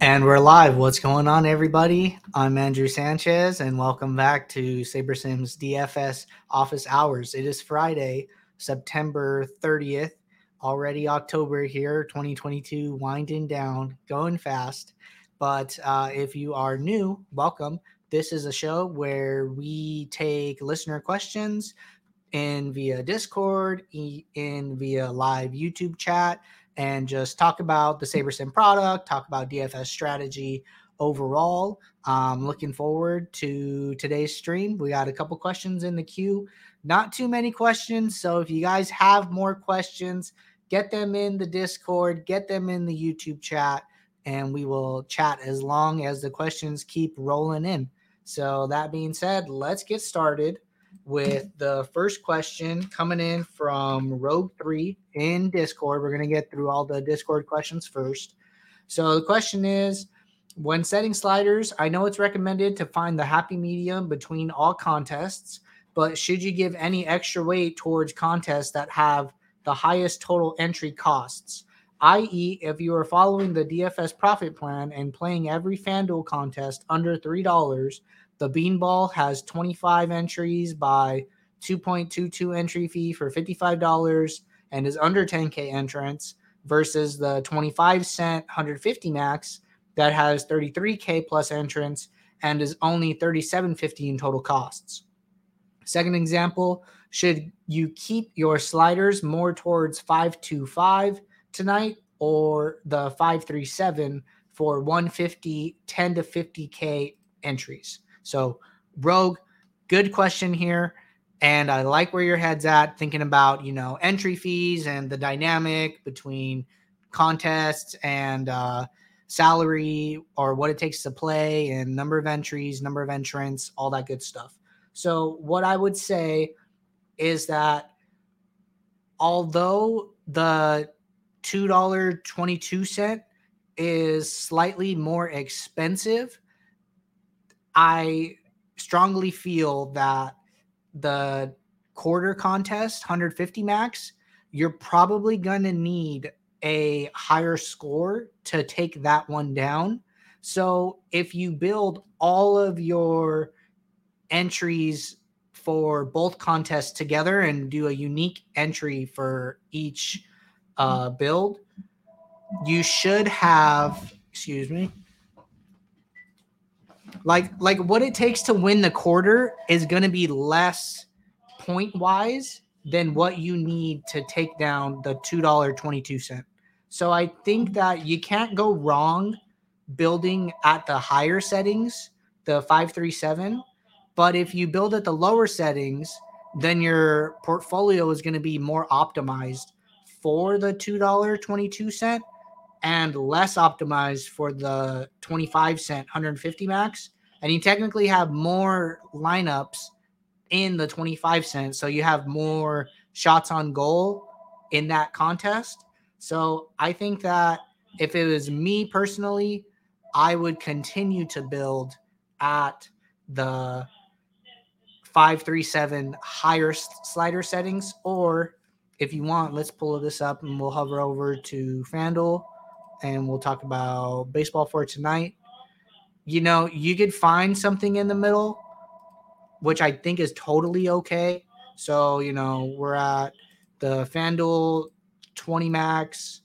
And we're live. What's going on, everybody? I'm Andrew Sanchez, and welcome back to SaberSim's DFS office hours. It is Friday, September 30th, already October here, 2022, winding down, going fast. But uh, if you are new, welcome. This is a show where we take listener questions in via Discord, in via live YouTube chat, and just talk about the SaberSim product, talk about DFS strategy overall. Um, looking forward to today's stream. We got a couple questions in the queue, not too many questions. So if you guys have more questions, get them in the Discord, get them in the YouTube chat, and we will chat as long as the questions keep rolling in. So that being said, let's get started with the first question coming in from Rogue3 in Discord. We're going to get through all the Discord questions first. So the question is when setting sliders, I know it's recommended to find the happy medium between all contests, but should you give any extra weight towards contests that have the highest total entry costs? i.e., if you are following the DFS profit plan and playing every FanDuel contest under $3, the Beanball has 25 entries by 2.22 entry fee for $55 and is under 10K entrance versus the 25 cent 150 max that has 33K plus entrance and is only 37.50 in total costs. Second example, should you keep your sliders more towards 525 tonight or the 537 for 150 10 to 50k entries? So, Rogue, good question here. And I like where your head's at, thinking about, you know, entry fees and the dynamic between contests and uh, salary or what it takes to play and number of entries, number of entrants, all that good stuff. So, what I would say is that although the $2.22 is slightly more expensive I strongly feel that the quarter contest 150 max, you're probably going to need a higher score to take that one down. So if you build all of your entries for both contests together and do a unique entry for each uh, build, you should have, excuse me, like like what it takes to win the quarter is going to be less point wise than what you need to take down the $2.22. So I think that you can't go wrong building at the higher settings, the 537, but if you build at the lower settings, then your portfolio is going to be more optimized for the $2.22 and less optimized for the 25 cent 150 max. And you technically have more lineups in the 25 cents so you have more shots on goal in that contest. So i think that if it was me personally i would continue to build at the 537 higher slider settings or if you want let's pull this up and we'll hover over to fanduel and we'll talk about baseball for tonight. You know, you could find something in the middle, which I think is totally okay. So, you know, we're at the FanDuel 20 max,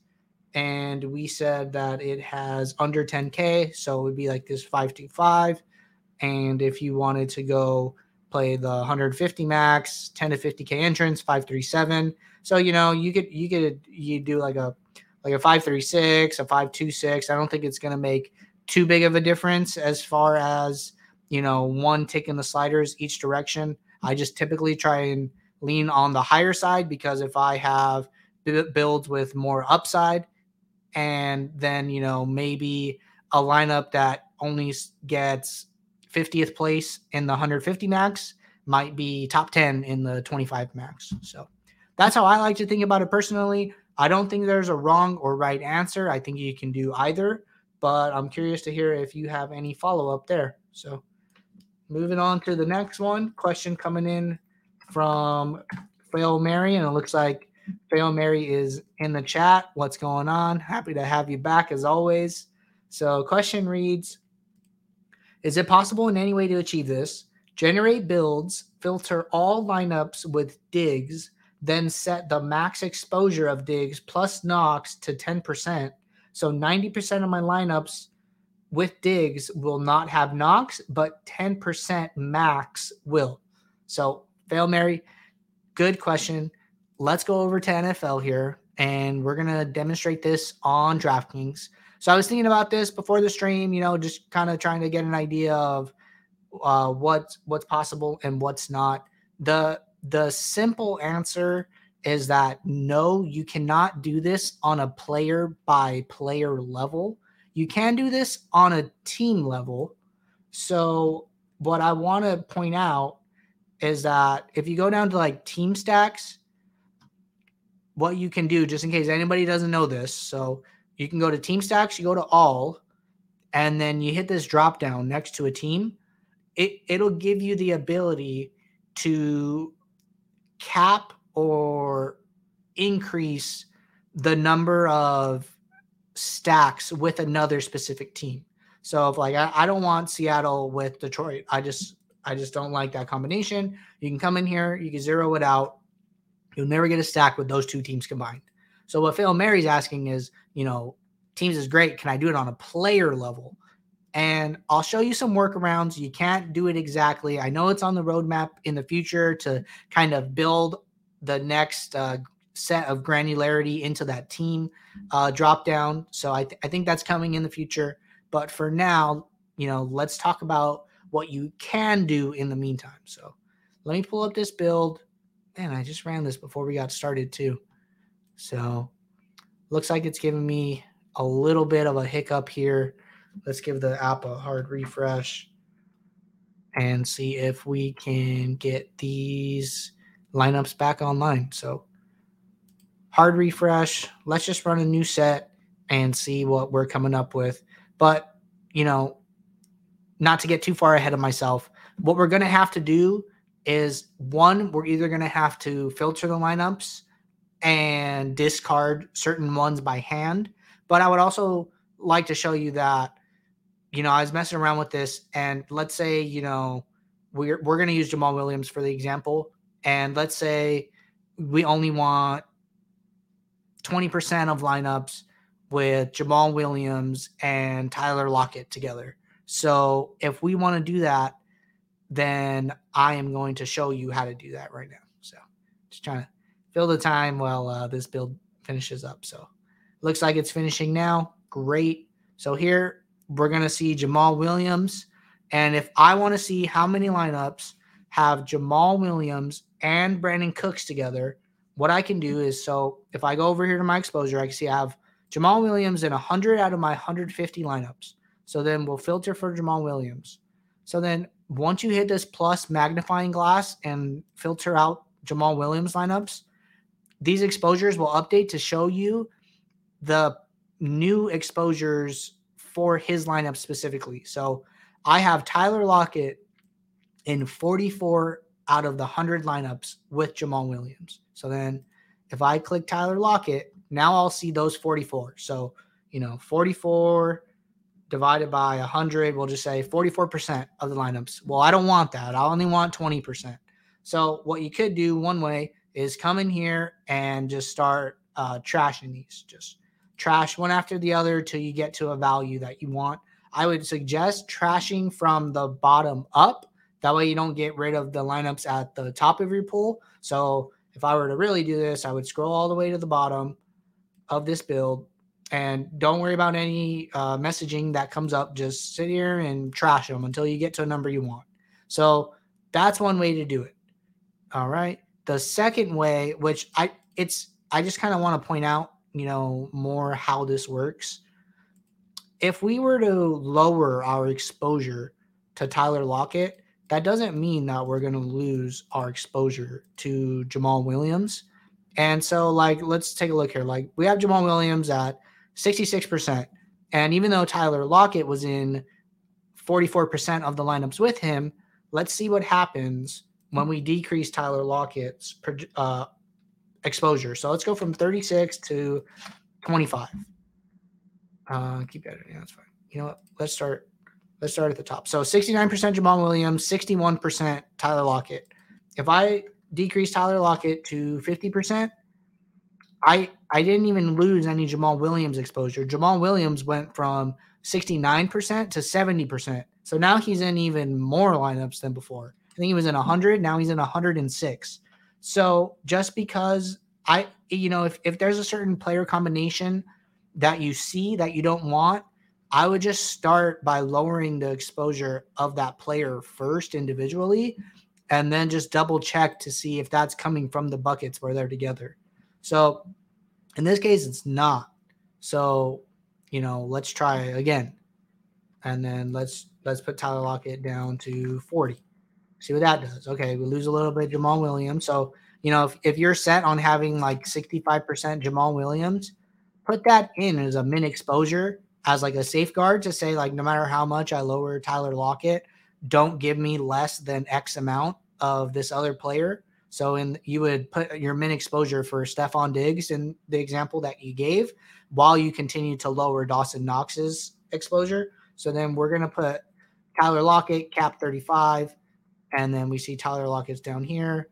and we said that it has under 10K. So it would be like this 525. And if you wanted to go play the 150 max, 10 to 50K entrance, 537. So, you know, you could, you could, you do like a like a 536, a 526. I don't think it's going to make too big of a difference as far as, you know, one taking the sliders each direction. I just typically try and lean on the higher side because if I have builds with more upside and then, you know, maybe a lineup that only gets 50th place in the 150 max might be top 10 in the 25 max. So that's how I like to think about it personally. I don't think there's a wrong or right answer. I think you can do either, but I'm curious to hear if you have any follow up there. So, moving on to the next one, question coming in from Fail Mary, and it looks like Fail Mary is in the chat. What's going on? Happy to have you back as always. So, question reads Is it possible in any way to achieve this? Generate builds, filter all lineups with Diggs, then set the max exposure of Diggs plus Knox to 10%. So 90% of my lineups with digs will not have Knox, but 10% max will. So, Fail Mary, good question. Let's go over to NFL here and we're going to demonstrate this on DraftKings. So, I was thinking about this before the stream, you know, just kind of trying to get an idea of uh, what's what's possible and what's not. The the simple answer is that no, you cannot do this on a player by player level. You can do this on a team level. So what I want to point out is that if you go down to like team stacks, what you can do, just in case anybody doesn't know this, so you can go to team stacks, you go to all, and then you hit this drop down next to a team it it'll give you the ability to cap or increase the number of stacks with another specific team. So if like I, I don't want Seattle with Detroit, I just I just don't like that combination. You can come in here, you can zero it out. You'll never get a stack with those two teams combined. So what Phil Mary's asking is, you know, teams is great. Can I do it on a player level? And I'll show you some workarounds. You can't do it exactly. I know it's on the roadmap in the future to kind of build the next uh, set of granularity into that team uh, drop down. So I, th- I think that's coming in the future. But for now, you know, let's talk about what you can do in the meantime. So let me pull up this build. Man, I just ran this before we got started too. So looks like it's giving me a little bit of a hiccup here. Let's give the app a hard refresh and see if we can get these lineups back online. So, hard refresh. Let's just run a new set and see what we're coming up with. But, you know, not to get too far ahead of myself, what we're going to have to do is one, we're either going to have to filter the lineups and discard certain ones by hand. But I would also like to show you that you know, I was messing around with this, and let's say, you know, we're we're gonna use Jamaal Williams for the example, and let's say we only want 20% of lineups with Jamaal Williams and Tyler Lockett together. So if we want to do that, then I am going to show you how to do that right now. So just trying to fill the time while uh, this build finishes up. So looks like it's finishing now. Great. So here we're going to see Jamaal Williams. And if I want to see how many lineups have Jamaal Williams and Brandin Cooks together, what I can do is so if I go over here to my exposure, I can see I have Jamaal Williams in 100 out of my 150 lineups. So then we'll filter for Jamaal Williams. So then once you hit this plus magnifying glass and filter out Jamaal Williams lineups, these exposures will update to show you the new exposures for his lineup specifically. So I have Tyler Lockett in 44 out of the 100 lineups with Jamaal Williams. So then if I click Tyler Lockett, now I'll see those 44. So, you know, 44 divided by 100, we'll just say 44% of the lineups. Well, I don't want that. I only want 20%. So, what you could do one way is come in here and just start uh, trashing these. Just trash one after the other till you get to a value that you want. I would suggest trashing from the bottom up. That way you don't get rid of the lineups at the top of your pool. So if I were to really do this, I would scroll all the way to the bottom of this build and don't worry about any uh, messaging that comes up. Just sit here and trash them until you get to a number you want. So that's one way to do it. All right. The second way, which I it's I just kind of want to point out you know, more how this works. If we were to lower our exposure to Tyler Lockett, that doesn't mean that we're going to lose our exposure to Jamaal Williams. And so, like, let's take a look here. Like, we have Jamaal Williams at 66%. And even though Tyler Lockett was in 44% of the lineups with him, let's see what happens when we decrease Tyler Lockett's uh, exposure. So let's go from 36 to 25. Uh, keep editing. That's fine. you know what? Let's start. Let's start at the top. So 69% Jamaal Williams, 61% Tyler Lockett. If I decrease Tyler Lockett to 50%, I I didn't even lose any Jamaal Williams exposure. Jamaal Williams went from 69% to 70%. So now he's in even more lineups than before. I think he was in 100, now he's in 106. So just because I you know if if there's a certain player combination that you see that you don't want, I would just start by lowering the exposure of that player first individually and then just double check to see if that's coming from the buckets where they're together. So in this case, it's not. So, you know, let's try again. And then let's let's put Tyler Lockett down to 40. See what that does. Okay, we lose a little bit Jamaal Williams. So, you know, if, if you're set on having like 65% Jamaal Williams, put that in as a min exposure as like a safeguard to say, like, no matter how much I lower Tyler Lockett, don't give me less than X amount of this other player. So in you would put your min exposure for Stefon Diggs in the example that you gave while you continue to lower Dawson Knox's exposure. So then we're gonna put Tyler Lockett cap 35, and then we see Tyler Lockett's down here.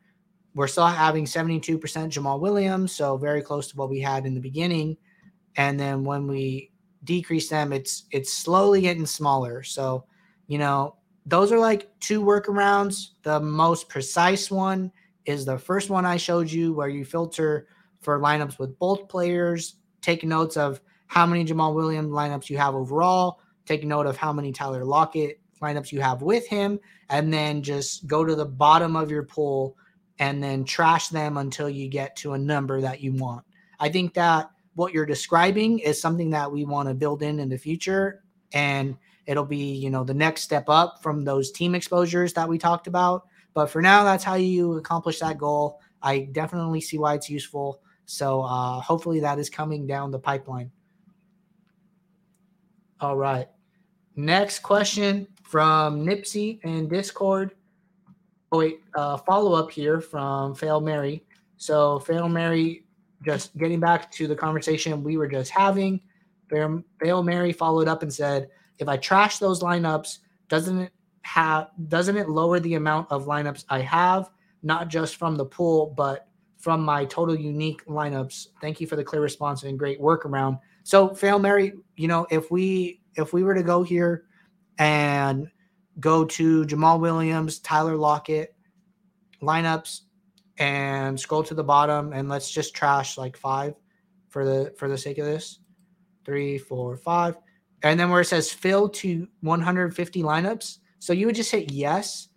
We're still having 72% Jamaal Williams, so very close to what we had in the beginning. And then when we decrease them, it's it's slowly getting smaller. So, you know, those are like two workarounds. The most precise one is the first one I showed you, where you filter for lineups with both players, take notes of how many Jamaal Williams lineups you have overall, take note of how many Tyler Lockett lineups you have with him, and then just go to the bottom of your pool and then trash them until you get to a number that you want. I think that what you're describing is something that we want to build in in the future and it'll be you know the next step up from those team exposures that we talked about. But for now that's how you accomplish that goal. I definitely see why it's useful. So uh, hopefully that is coming down the pipeline. All right. Next question from nipsey and discord oh wait uh, follow up here from fail mary so fail mary just getting back to the conversation we were just having fail mary followed up and said if I trash those lineups, doesn't it have doesn't it lower the amount of lineups I have, not just from the pool, but from my total unique lineups? Thank you for the clear response and great workaround. So, Fail Mary, you know, if we if we were to go here and go to Jamaal Williams, Tyler Lockett lineups and scroll to the bottom and let's just trash like five for the for the sake of this. Three, four, five and then where it says fill to 150 lineups. So you would just hit yes,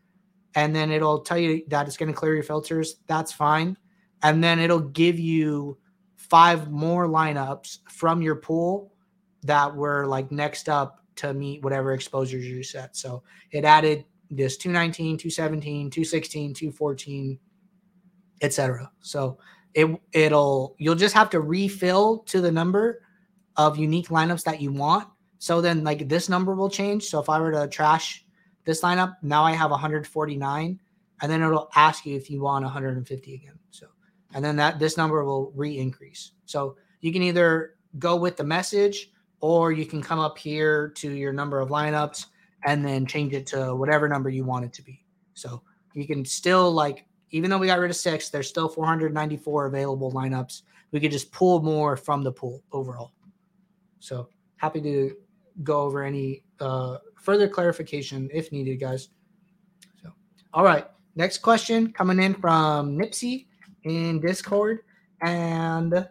and then it'll tell you that it's going to clear your filters. That's fine. And then it'll give you five more lineups from your pool that were like next up to meet whatever exposures you set. So it added this 219, 217, 216, 214, etc. So it it'll you'll just have to refill to the number of unique lineups that you want so then, like this number will change. So if I were to trash this lineup, now I have 149, and then it'll ask you if you want 150 again. So, and then that this number will re-increase. So you can either go with the message, or you can come up here to your number of lineups and then change it to whatever number you want it to be. So you can still like, even though we got rid of six, there's still 494 available lineups. We could just pull more from the pool overall. So happy to go over any uh, further clarification if needed, guys. So, all right. Next question coming in from Nipsey in Discord. And,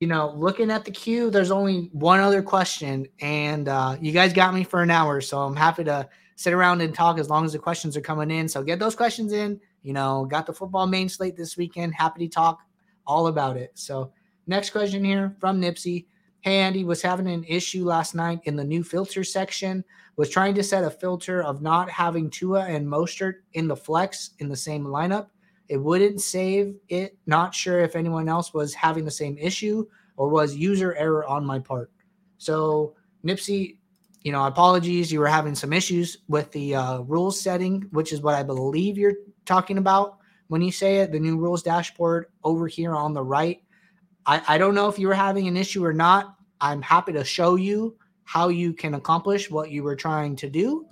you know, looking at the queue, there's only one other question. And uh, you guys got me for an hour. So I'm happy to sit around and talk as long as the questions are coming in. So get those questions in. You know, got the football main slate this weekend. Happy to talk all about it. So, next question here from Nipsey. Hey, Andy was having an issue last night in the new filter section. Was trying to set a filter of not having Tua and Mostert in the flex in the same lineup. It wouldn't save it. Not sure if anyone else was having the same issue or was user error on my part. So, Nipsey, you know, apologies. You were having some issues with the uh, rules setting, which is what I believe you're talking about when you say it. The new rules dashboard over here on the right. I, I don't know if you were having an issue or not. I'm happy to show you how you can accomplish what you were trying to do.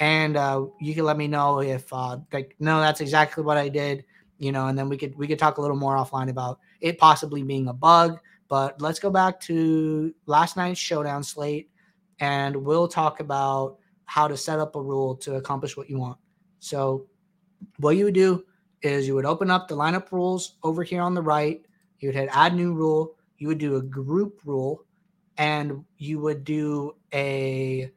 And uh, you can let me know if uh, like no, that's exactly what I did, you know, and then we could we could talk a little more offline about it possibly being a bug. But let's go back to last night's showdown slate, and we'll talk about how to set up a rule to accomplish what you want. So, what you would do is you would open up the lineup rules over here on the right. You would hit add new rule. You would do a group rule, and you would do a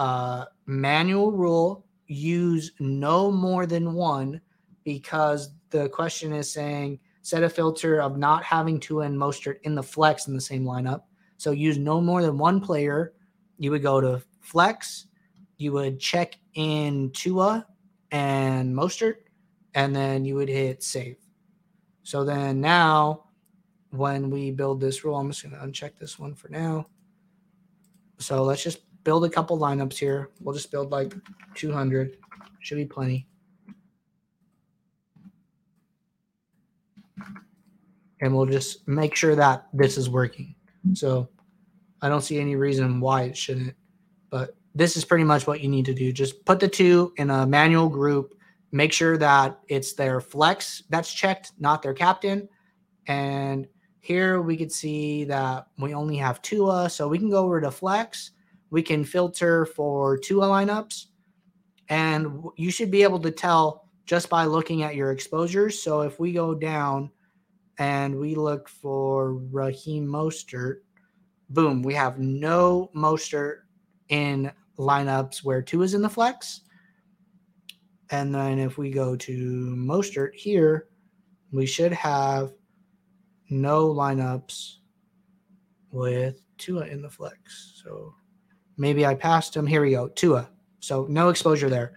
uh, manual rule. Use no more than one because the question is saying set a filter of not having Tua and Mostert in the flex in the same lineup. So use no more than one player. You would go to flex. You would check in Tua and Mostert and then you would hit save. So then now, when we build this rule, I'm just going to uncheck this one for now. So let's just build a couple lineups here. We'll just build like 200. Should be plenty. And we'll just make sure that this is working. So I don't see any reason why it shouldn't. But this is pretty much what you need to do. Just put the two in a manual group make sure that it's their flex that's checked, not their captain. And here we could see that we only have Tua, so we can go over to flex. We can filter for Tua lineups, and you should be able to tell just by looking at your exposures. So if we go down and we look for Raheem Mostert, boom, we have no Mostert in lineups where Tua is in the flex and then if we go to Mostert here, we should have no lineups with Tua in the flex. So maybe I passed him. Here we go, Tua. So no exposure there.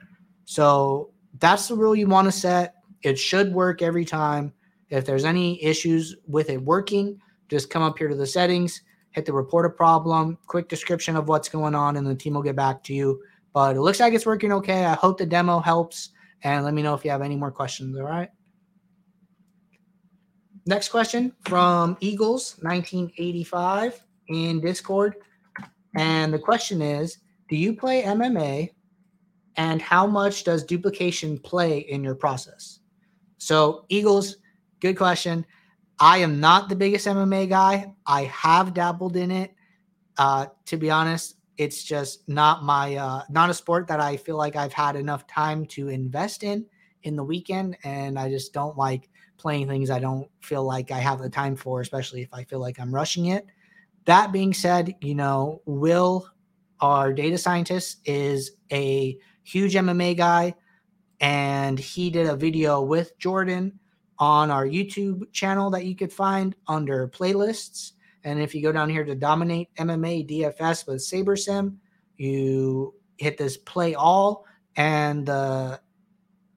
So that's the rule you want to set. It should work every time. If there's any issues with it working, just come up here to the settings, hit the report a problem, quick description of what's going on, and the team will get back to you. But it looks like it's working okay. I hope the demo helps. And let me know if you have any more questions. All right. Next question from Eagles 1985 in Discord. And the question is Do you play MMA? And how much does duplication play in your process? So, Eagles, good question. I am not the biggest MMA guy. I have dabbled in it. Uh, to be honest, it's just not my uh, not a sport that I feel like I've had enough time to invest in in the weekend, and I just don't like playing things I don't feel like I have the time for, especially if I feel like I'm rushing it. That being said, you know, Will, our data scientist, is a huge MMA guy, and he did a video with Jordan on our YouTube channel that you could find under playlists. And if you go down here to dominate MMA DFS with SaberSim, you hit this play all. And the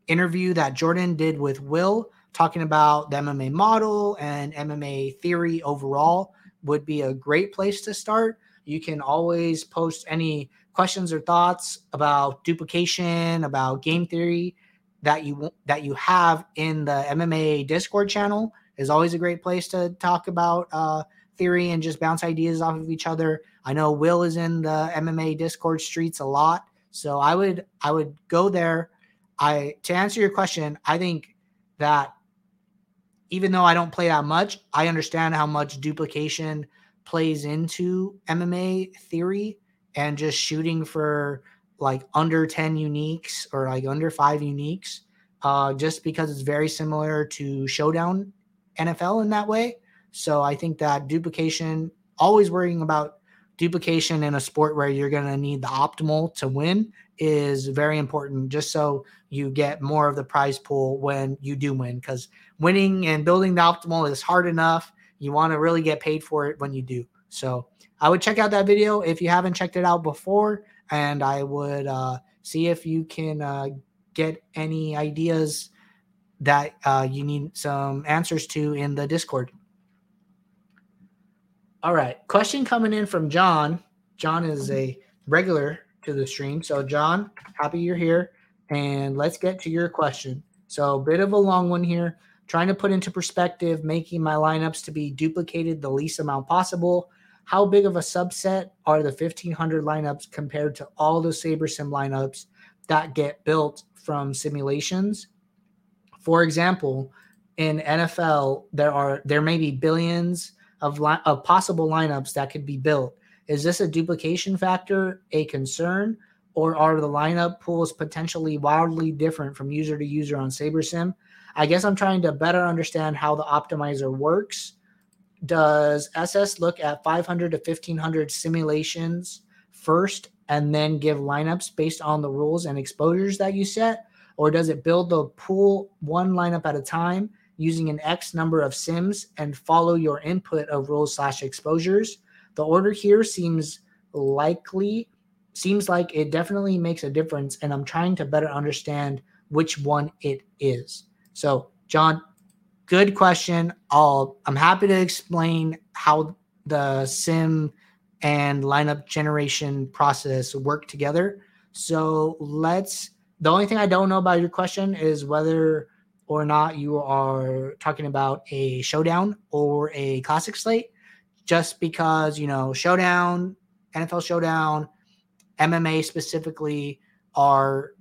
interview that Jordan did with Will talking about the MMA model and MMA theory overall would be a great place to start. You can always post any questions or thoughts about duplication, about game theory that you that you have in the MMA Discord channel is always a great place to talk about uh, theory and just bounce ideas off of each other. I know Will is in the MMA Discord streets a lot, so I would I would go there. I to answer your question, I think that even though I don't play that much, I understand how much duplication plays into MMA theory and just shooting for like under 10 uniques or like under five uniques, uh, just because it's very similar to Showdown NFL in that way. So I think that duplication, always worrying about duplication in a sport where you're going to need the optimal to win is very important just so you get more of the prize pool when you do win because winning and building the optimal is hard enough you want to really get paid for it when you do so i would check out that video if you haven't checked it out before and i would uh, see if you can uh, get any ideas that uh, you need some answers to in the discord all right. Question coming in from John. John is a regular to the stream. So, John, happy you're here. And let's get to your question. So, a bit of a long one here. Trying to put into perspective, making my lineups to be duplicated the least amount possible. how big of a subset are the 1500 lineups compared to all the SaberSim lineups that get built from simulations? For example, in NFL, there are there may be billions of, li- of possible lineups that could be built. Is this a duplication factor a concern, or are the lineup pools potentially wildly different from user to user on SaberSim? I guess I'm trying to better understand how the optimizer works. Does SS look at 500 to 1500 simulations first and then give lineups based on the rules and exposures that you set? Or does it build the pool one lineup at a time using an X number of sims and follow your input of rules slash exposures? The order here seems likely, seems like it definitely makes a difference. And I'm trying to better understand which one it is. So, John, good question. I'll, I'm happy to explain how the sim and lineup generation process work together. So let's. The only thing I don't know about your question is whether or not you are talking about a showdown or a classic slate. Just because you know showdown, NFL showdown, MMA specifically are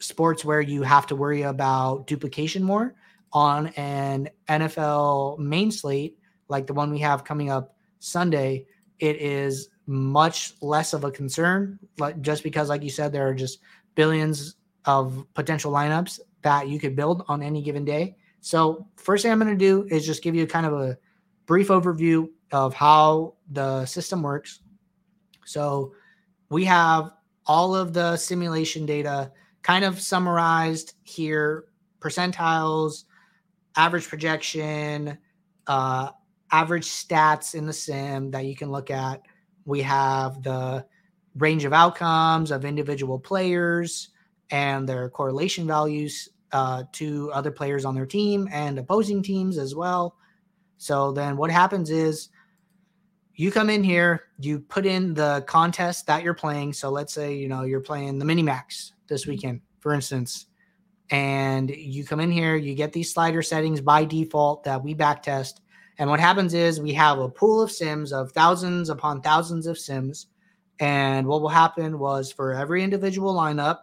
sports where you have to worry about duplication more on an NFL main slate like the one we have coming up Sunday it is much less of a concern, like just because, like you said, there are just billions of potential lineups that you could build on any given day. So, first thing I'm going to do is just give you kind of a brief overview of how the system works. So, we have all of the simulation data kind of summarized here percentiles, average projection, uh, average stats in the sim that you can look at. We have the range of outcomes of individual players and their correlation values uh, to other players on their team and opposing teams as well. So then what happens is you come in here, you put in the contest that you're playing. So let's say, you know, you're playing the mini max this mm-hmm. weekend, for instance, and you come in here, you get these slider settings by default that we backtest. And what happens is we have a pool of sims of thousands upon thousands of sims. And what will happen was for every individual lineup,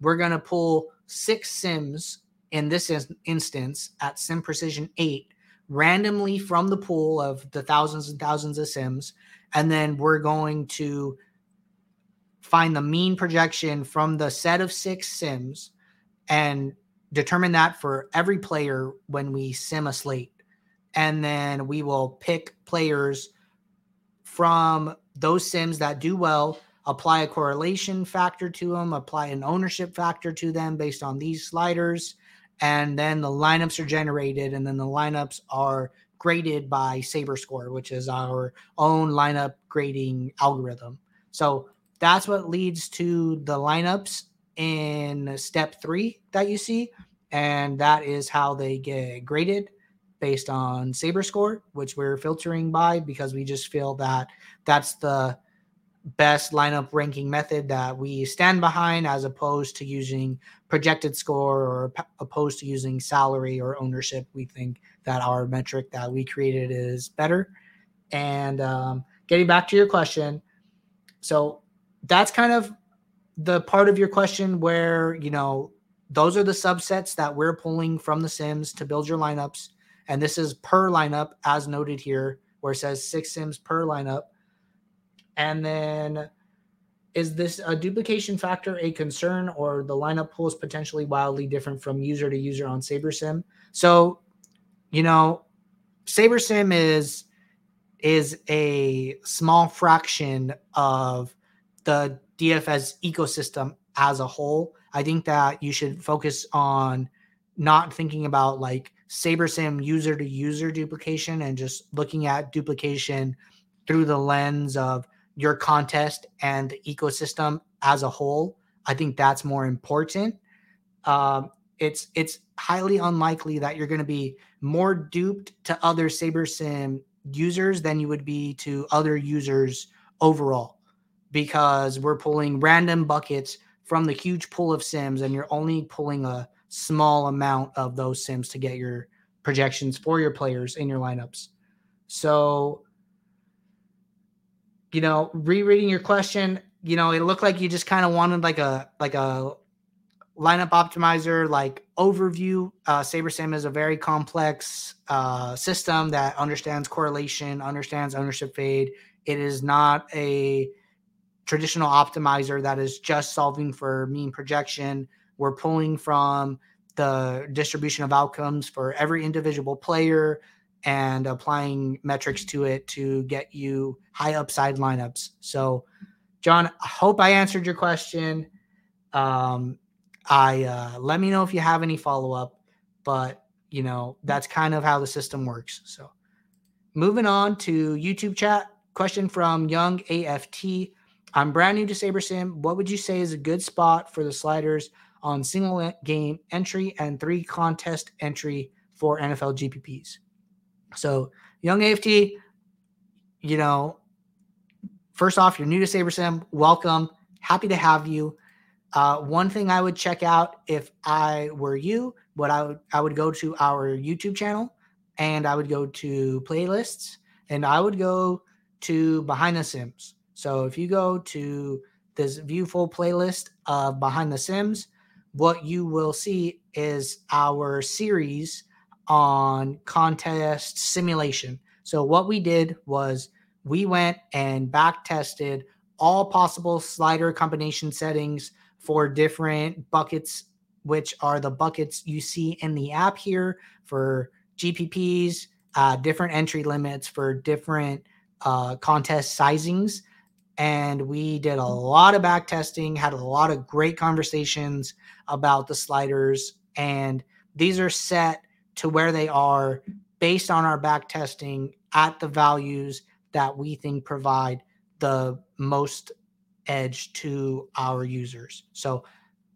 we're going to pull six sims in this instance at Sim Precision 8 randomly from the pool of the thousands and thousands of sims. And then we're going to find the mean projection from the set of six sims and determine that for every player when we sim a slate and then we will pick players from those sims that do well apply a correlation factor to them apply an ownership factor to them based on these sliders and then the lineups are generated and then the lineups are graded by saber score which is our own lineup grading algorithm. So that's what leads to the lineups in step three that you see and that is how they get graded based on Saber score, which we're filtering by because we just feel that that's the best lineup ranking method that we stand behind as opposed to using projected score or opposed to using salary or ownership. We think that our metric that we created is better. And um, getting back to your question, so that's kind of the part of your question where, you know, those are the subsets that we're pulling from the Sims to build your lineups and this is per lineup as noted here where it says six sims per lineup and then is this a duplication factor a concern or the lineup pool is potentially wildly different from user to user on sabersim so you know sabersim is is a small fraction of the dfs ecosystem as a whole. I think that you should focus on not thinking about like SaberSim user to user duplication and just looking at duplication through the lens of your contest and the ecosystem as a whole. I think that's more important. Um, it's it's highly unlikely that you're going to be more duped to other SaberSim users than you would be to other users overall because we're pulling random buckets from the huge pool of sims and you're only pulling a small amount of those sims to get your projections for your players in your lineups. So you know, rereading your question, you know, it looked like you just kind of wanted like a like a lineup optimizer like overview. Uh, SaberSim is a very complex uh, system that understands correlation, understands ownership fade. It is not a traditional optimizer that is just solving for mean projection. We're pulling from the distribution of outcomes for every individual player and applying metrics to it to get you high upside lineups. So, John, I hope I answered your question. Um, I uh, let me know if you have any follow up, but you know that's kind of how the system works. So, moving on to YouTube chat question from Young AFT. I'm brand new to SaberSim. What would you say is a good spot for the sliders on single game entry and three contest entry for NFL GPPs? So, Young AFT, you know, first off, you're new to SaberSim. Welcome. Happy to have you. Uh, one thing I would check out if I were you, what I would I would go to our YouTube channel and I would go to playlists and I would go to behind the sims. So if you go to this view full playlist of behind the sims, what you will see is our series on contest simulation. So what we did was we went and back tested all possible slider combination settings for different buckets, which are the buckets you see in the app here for GPPs, uh, different entry limits for different uh, contest sizings. And we did a lot of back testing, had a lot of great conversations about the sliders. And these are set to where they are based on our back testing at the values that we think provide the most edge to our users. So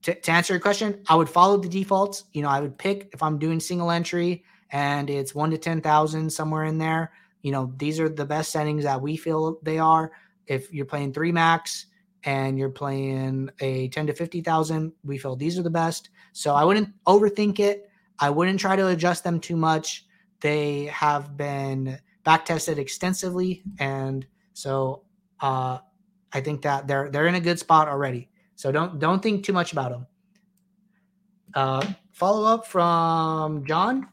to, to answer your question, I would follow the defaults. You know, I would pick if I'm doing single entry and it's one to 10,000 somewhere in there. You know, these are the best settings that we feel they are. If you're playing three max and you're playing a 10 to 50,000, we feel these are the best. So I wouldn't overthink it. I wouldn't try to adjust them too much. They have been back tested extensively. And so uh, I think that they're they're in a good spot already. So don't don't think too much about them. Uh, follow up from John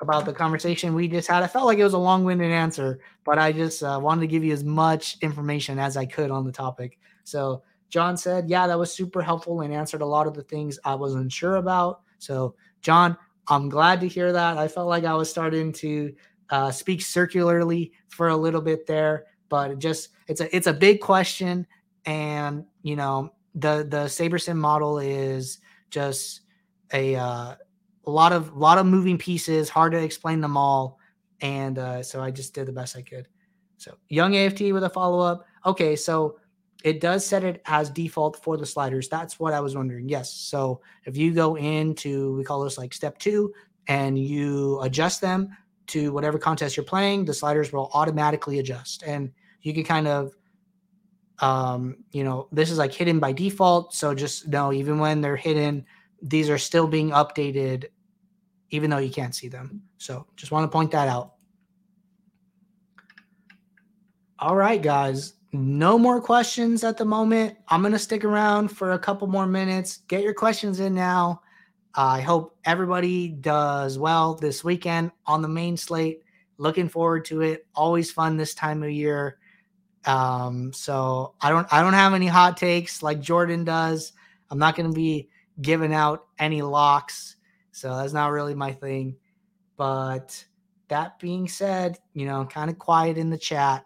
about the conversation we just had. I felt like it was a long-winded answer, but I just uh, wanted to give you as much information as I could on the topic. So John said, "Yeah, that was super helpful and answered a lot of the things I wasn't sure about." So John, I'm glad to hear that. I felt like I was starting to uh, speak circularly for a little bit there but it just it's a it's a big question. And you know the the sabersim model is just a uh, a lot of lot of moving pieces hard to explain them all. And uh, so i just did the best i could. So young aft with a follow-up. Okay so it does set it as default for the sliders that's what i was wondering yes so if you go into we call this like step two and you adjust them to whatever contest you're playing the sliders will automatically adjust and you can kind of um, you know, this is like hidden by default. So just know, even when they're hidden, these are still being updated, even though you can't see them. So just want to point that out. All right, guys. No more questions at the moment. I'm going to stick around for a couple more minutes. Get your questions in now. I hope everybody does well this weekend on the main slate. Looking forward to it. Always fun this time of year. Um, so I don't I don't have any hot takes like Jordan does. I'm not going to be giving out any locks, so that's not really my thing. But that being said, you know, kind of quiet in the chat.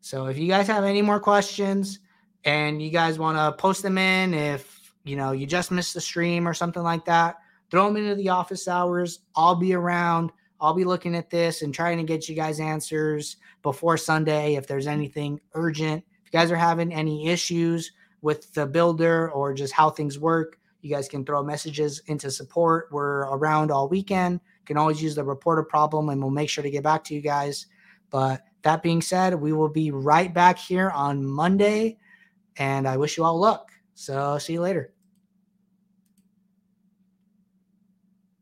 So if you guys have any more questions and you guys want to post them in, if you know you just missed the stream or something like that, throw them into the office hours. I'll be around. I'll be looking at this and trying to get you guys answers before Sunday if there's anything urgent. If you guys are having any issues with the builder or just how things work, you guys can throw messages into support. We're around all weekend. Can always use the report a problem and we'll make sure to get back to you guys. But that being said, we will be right back here on Monday and I wish you all luck. So see you later.